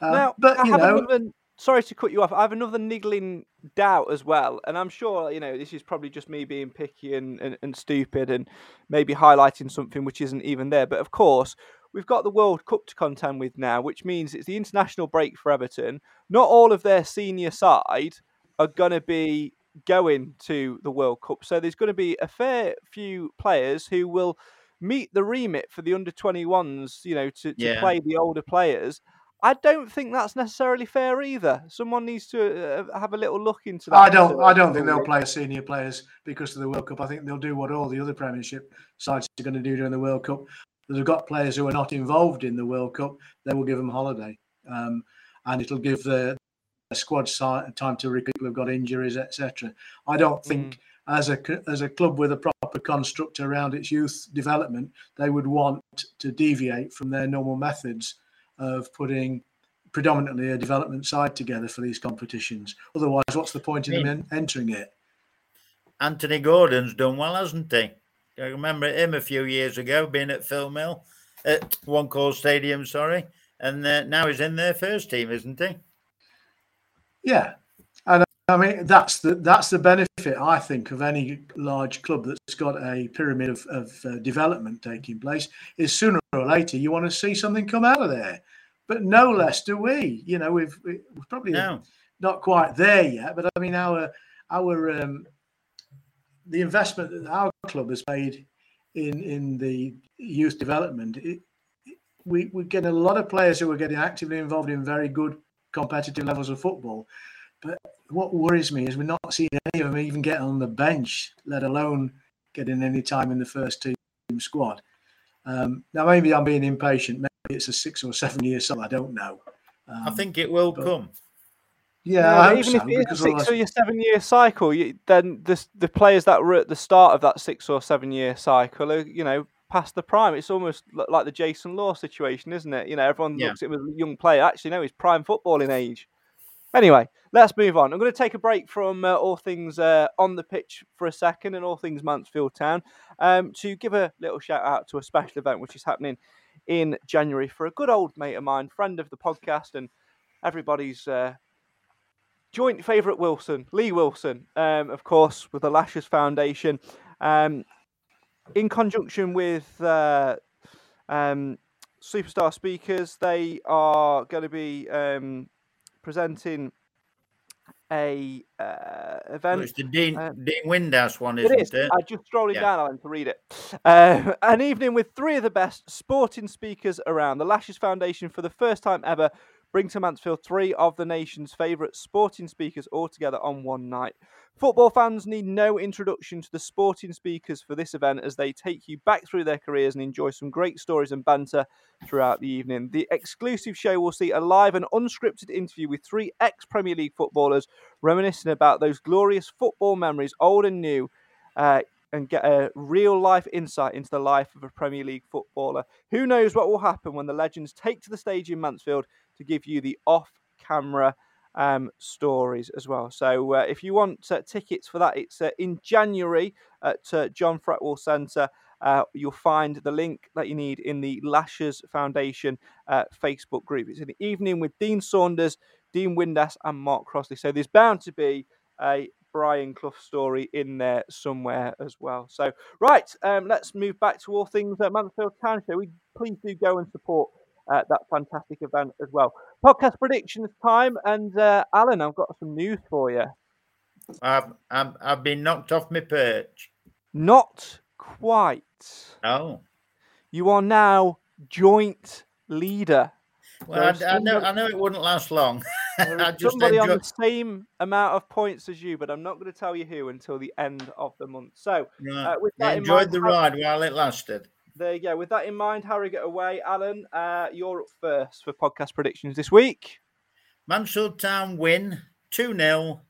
Um, now, but you know, another, sorry to cut you off. I have another niggling doubt as well, and I'm sure you know this is probably just me being picky and, and, and stupid, and maybe highlighting something which isn't even there. But of course, we've got the World Cup to contend with now, which means it's the international break for Everton. Not all of their senior side are going to be going to the World Cup. So there's going to be a fair few players who will meet the remit for the under 21s, you know, to, to yeah. play the older players. I don't think that's necessarily fair either. Someone needs to uh, have a little look into that. I don't. I don't think they'll play senior players because of the World Cup. I think they'll do what all the other Premiership sides are going to do during the World Cup they've got players who are not involved in the World Cup, they will give them holiday, um, and it'll give the, the squad time to people who've got injuries, etc. I don't think. Mm. As a as a club with a proper construct around its youth development, they would want to deviate from their normal methods of putting predominantly a development side together for these competitions. Otherwise, what's the point in them entering it? Anthony Gordon's done well, hasn't he? I remember him a few years ago being at Field Mill at One Call Stadium, sorry, and uh, now he's in their first team, isn't he? Yeah, and I mean that's the that's the benefit I think of any large club that's got a pyramid of, of uh, development taking place. Is sooner or later you want to see something come out of there, but no less do we. You know, we've we've probably no. not quite there yet, but I mean our our um, the investment that our club has made in in the youth development, it, we we get a lot of players who are getting actively involved in very good competitive levels of football. But what worries me is we're not seeing any of them even get on the bench, let alone getting any time in the first team squad. Um, now, maybe I'm being impatient. Maybe it's a six or seven year cycle. I don't know. Um, I think it will but, come. Yeah, even if it's a six or seven year cycle, you, then the the players that were at the start of that six or seven year cycle are, you know, past the prime. It's almost like the Jason Law situation, isn't it? You know, everyone yeah. looks at him as a young player. Actually, no, he's prime footballing age. Anyway, let's move on. I'm going to take a break from uh, all things uh, on the pitch for a second and all things Mansfield Town um, to give a little shout out to a special event which is happening in January for a good old mate of mine, friend of the podcast, and everybody's uh, joint favourite Wilson, Lee Wilson, um, of course, with the Lashes Foundation, um, in conjunction with uh, um, Superstar Speakers, they are going to be um, presenting a uh, event. Well, it's the Dean, uh, Dean Windass one, isn't it? Is. it? I just scrolling yeah. down, Alan, to read it. Uh, an evening with three of the best sporting speakers around. The Lashes Foundation, for the first time ever, bring to Mansfield three of the nation's favourite sporting speakers all together on one night. Football fans need no introduction to the sporting speakers for this event as they take you back through their careers and enjoy some great stories and banter throughout the evening. The exclusive show will see a live and unscripted interview with three ex Premier League footballers reminiscing about those glorious football memories, old and new. Uh, and get a real life insight into the life of a Premier League footballer. Who knows what will happen when the legends take to the stage in Mansfield to give you the off camera um, stories as well. So uh, if you want uh, tickets for that, it's uh, in January at uh, John Fretwell Centre. Uh, you'll find the link that you need in the Lashes Foundation uh, Facebook group. It's in the evening with Dean Saunders, Dean Windass, and Mark Crossley. So there's bound to be a Brian Clough story in there somewhere as well. So, right, um, let's move back to all things at Mansfield Town Show. We please do go and support uh, that fantastic event as well. Podcast predictions time, and uh, Alan, I've got some news for you. I've, I've, I've been knocked off my perch. Not quite. Oh. You are now joint leader. Well, I, I, know, I know it wouldn't last long. [laughs] I just somebody enjoy- on the same amount of points as you, but I'm not going to tell you who until the end of the month. So, Right. uh, with I that in enjoyed mind, the ride while it lasted. There you go. With that in mind, Harrogate away. Alan, uh, you're up first for podcast predictions this week. Mansfield Town win 2 0,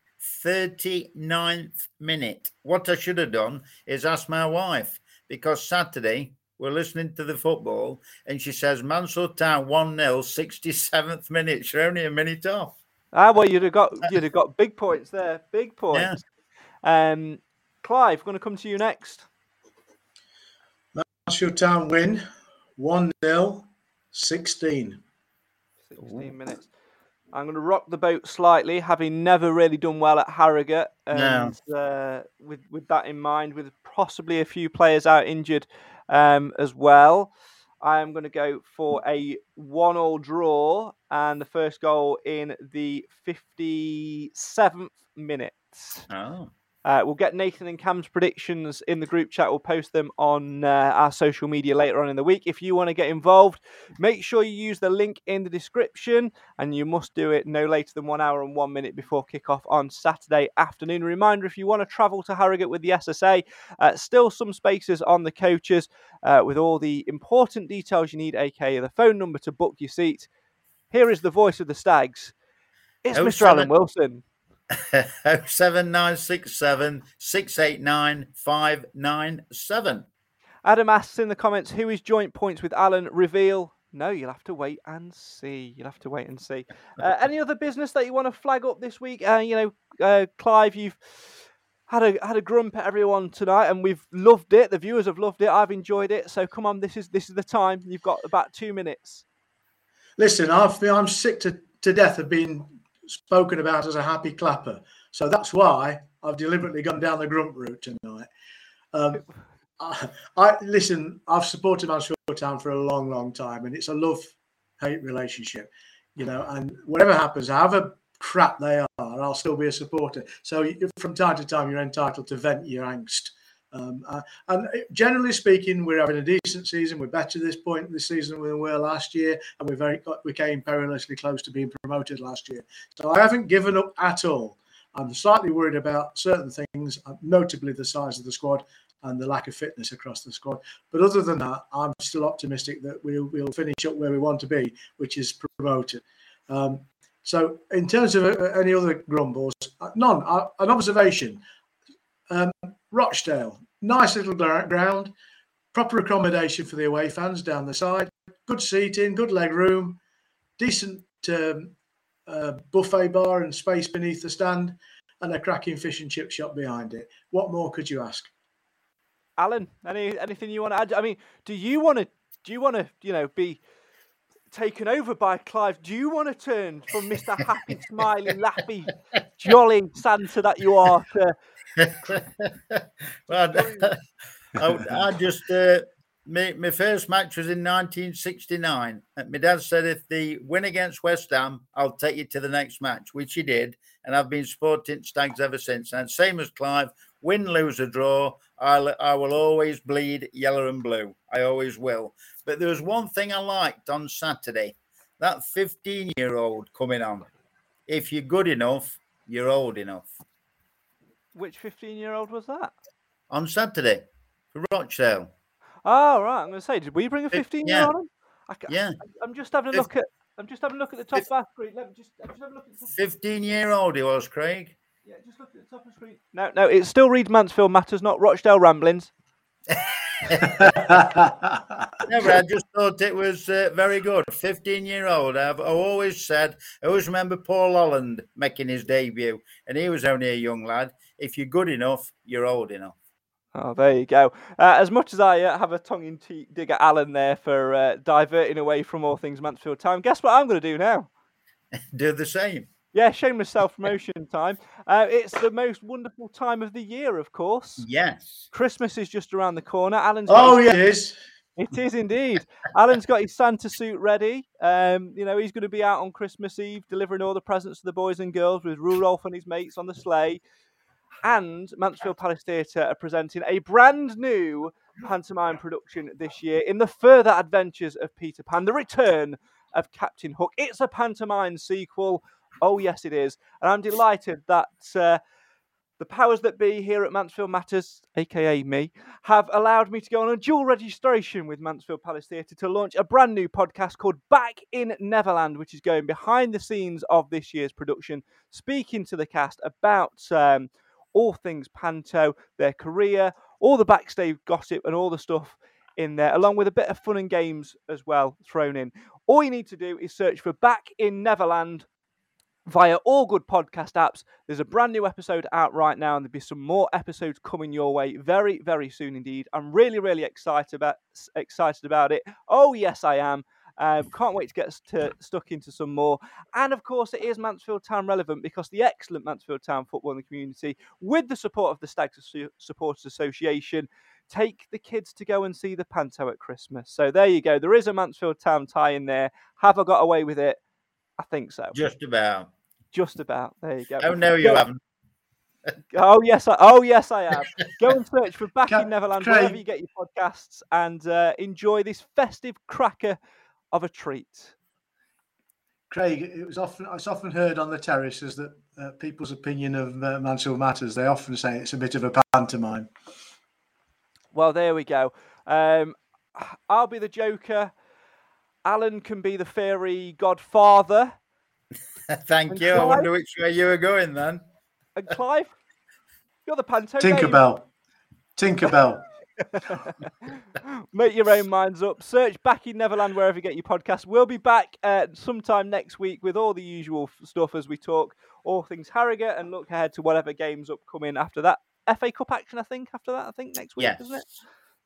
39th minute. What I should have done is ask my wife because Saturday we're listening to the football and she says Mansfield Town 1 0, 67th minute. You're only a minute off. Ah, well, you'd have got you'd have got big points there. Big points. Um, Clive, going to come to you next. Mansfield Town win 1 0, 16. 16 minutes. I'm going to rock the boat slightly, having never really done well at Harrogate. And uh, with, with that in mind, with possibly a few players out injured um, as well, I am going to go for a one all draw and the first goal in the 57th minute. Oh. Uh, we'll get Nathan and Cam's predictions in the group chat. We'll post them on uh, our social media later on in the week. If you want to get involved, make sure you use the link in the description, and you must do it no later than one hour and one minute before kickoff on Saturday afternoon. Reminder if you want to travel to Harrogate with the SSA, uh, still some spaces on the coaches uh, with all the important details you need, aka the phone number to book your seat. Here is the voice of the Stags. It's Oh, Mr. Alan Wilson. [laughs] 07967 689 597. Adam asks in the comments, who is joint points with Alan? Reveal. No, you'll have to wait and see. You'll have to wait and see. Uh, [laughs] any other business that you want to flag up this week? Uh, you know, uh, Clive, you've had a had a grump at everyone tonight, and we've loved it. The viewers have loved it. I've enjoyed it. So come on, this is this is the time. You've got about two minutes. Listen, I've, I'm sick to, to death of being spoken about as a happy clapper. So that's why I've deliberately gone down the grump route tonight. Um, I, I listen. I've supported Mansfield Town for a long, long time, and it's a love-hate relationship, you know. And whatever happens, however crap they are, I'll still be a supporter. So from time to time, you're entitled to vent your angst. Um, uh, and generally speaking, we're having a decent season. We're better this point this season than we were last year, and we very we came perilously close to being promoted last year. So I haven't given up at all. I'm slightly worried about certain things, uh, notably the size of the squad and the lack of fitness across the squad. But other than that, I'm still optimistic that we'll, we'll finish up where we want to be, which is promoted. Um, so, in terms of uh, any other grumbles, uh, none. An observation: um, Rochdale, nice little ground, proper accommodation for the away fans down the side, good seating, good leg room, decent um, uh, buffet bar and space beneath the stand, and a cracking fish and chip shop behind it. What more could you ask? Alan, any anything you want to add? I mean, do you want to do you want to you know be taken over by Clive? Do you want to turn from Mister Happy, Smiley, Lappy, Jolly Santa that you are to [laughs] well, [laughs] I, I just uh, my, my first match was in 1969. And my dad said, if they win against West Ham, I'll take you to the next match, which he did. And I've been supporting Stags ever since. And same as Clive, win, lose, or draw, I'll, I will always bleed yellow and blue. I always will. But there was one thing I liked on Saturday that 15 year old coming on. If you're good enough, you're old enough. Which fifteen-year-old was that? On Saturday for Rochdale. Oh right, I'm going to say, did we bring a fifteen-year-old? on? I, yeah. I, am just having a look at. I'm just having a look at the top screen. Let me just, just having a look at the top. 15 year old he was, Craig. Yeah, just look at the top of the screen. No, no, it still reads Mansfield Matters, not Rochdale Ramblings. [laughs] no, I just thought it was uh, very good. 15 year old. I've, I've always said, I always remember Paul Holland making his debut, and he was only a young lad. If you're good enough, you're old enough. Oh, there you go. Uh, as much as I uh, have a tongue in cheek dig at Alan there for uh, diverting away from all things Mansfield Town, guess what I'm going to do now? [laughs] do the same. Yeah, shameless self promotion [laughs] time. Uh, it's the most wonderful time of the year, of course. Yes. Christmas is just around the corner. Alan's oh, yeah, it is. It is indeed. Alan's got his Santa suit ready. Um, you know, he's going to be out on Christmas Eve delivering all the presents to the boys and girls with Rudolph and his mates on the sleigh. And Mansfield Palace Theatre are presenting a brand new pantomime production this year in the further adventures of Peter Pan, the return of Captain Hook. It's a pantomime sequel Oh, yes, it is. And I'm delighted that uh, the powers that be here at Mansfield Matters, aka me, have allowed me to go on a dual registration with Mansfield Palace Theatre to launch a brand new podcast called Back in Neverland, which is going behind the scenes of this year's production, speaking to the cast about um, all things Panto, their career, all the backstage gossip, and all the stuff in there, along with a bit of fun and games as well thrown in. All you need to do is search for Back in Neverland via all good podcast apps. There's a brand new episode out right now, and there'll be some more episodes coming your way very, very soon indeed. I'm really, really excited about excited about it. Oh yes, I am. Um, can't wait to get to, stuck into some more. And of course, it is Mansfield Town relevant because the excellent Mansfield Town football in the community, with the support of the Stags Supporters Association, take the kids to go and see the Panto at Christmas. So there you go. There is a Mansfield Town tie in there. Have I got away with it? I think so. Just about. Just about. There you go. Oh no, you haven't. [laughs] oh yes, I, oh yes, I have. Go and search for Back in Neverland Craig. wherever you get your podcasts, and uh, enjoy this festive cracker of a treat. Craig, it was often it's often heard on the terraces that uh, people's opinion of uh, Mansfield matters. They often say it's a bit of a pantomime. Well, there we go. Um, I'll be the Joker. Alan can be the fairy godfather. [laughs] Thank and you. Clive, I wonder which way you were going then. And Clive, you're the panto. Tinkerbell. Tinkerbell. [laughs] Make your own minds up. Search Back in Neverland wherever you get your podcast. We'll be back uh, sometime next week with all the usual stuff as we talk all things Harrogate and look ahead to whatever games upcoming after that. FA Cup action, I think, after that, I think next week, yes. isn't it?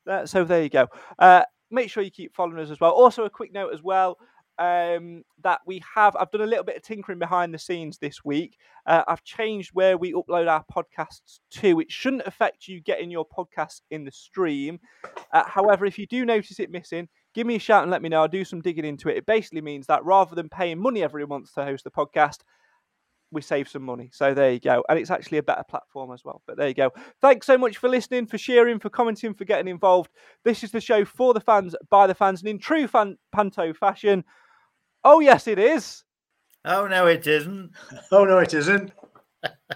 Uh, so there you go. Uh, make sure you keep following us as well. Also, a quick note as well um, that we have. I've done a little bit of tinkering behind the scenes this week. Uh, I've changed where we upload our podcasts to. It shouldn't affect you getting your podcasts in the stream. Uh, however, if you do notice it missing, give me a shout and let me know. I'll do some digging into it. It basically means that rather than paying money every month to host the podcast, we save some money. So there you go. And it's actually a better platform as well. But there you go. Thanks so much for listening, for sharing, for commenting, for getting involved. This is the show for the fans, by the fans, and in true fan, Panto fashion. Oh, yes, it is. Oh, no, it isn't. [laughs] Oh, no, it isn't.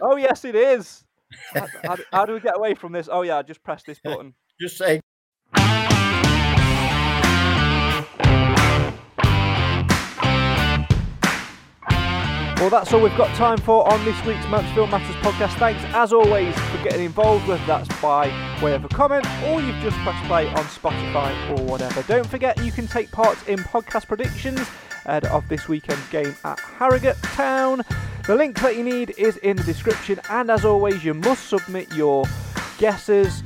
oh, yes, it is. [laughs] How, how, how do we get away from this? Oh, yeah, just press this button. [laughs] just say Well, that's all we've got time for on this week's Mansfield Matters podcast. Thanks, as always, for getting involved, whether that's by way of a comment or you've just pressed play on Spotify or whatever. Don't forget you can take part in podcast predictions ahead of this weekend's game at Harrogate Town. The link that you need is in the description, and as always, you must submit your guesses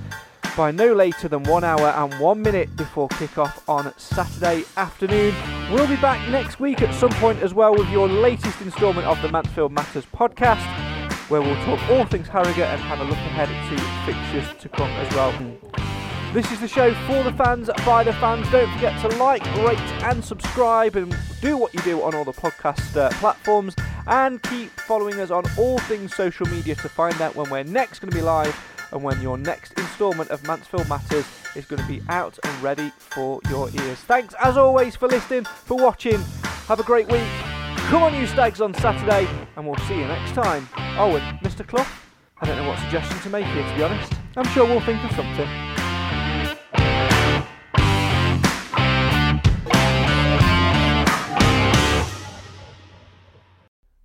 by no later than one hour and one minute before kickoff on Saturday afternoon. We'll be back next week at some point as well with your latest instalment of the Mansfield Matters podcast, where we'll talk all things Harrogate and have a look ahead to fixtures to come as well. This is the show for the fans, by the fans. Don't forget to like, rate, and subscribe, and do what you do on all the podcast uh, platforms. And keep following us on all things social media to find out when we're next going to be live and when your next instalment of Mansfield Matters is going to be out and ready for your ears. Thanks as always for listening, for watching. Have a great week. Come on, you stags, on Saturday, and we'll see you next time. Oh, and Mr. Clough, I don't know what suggestion to make here, to be honest. I'm sure we'll think of something.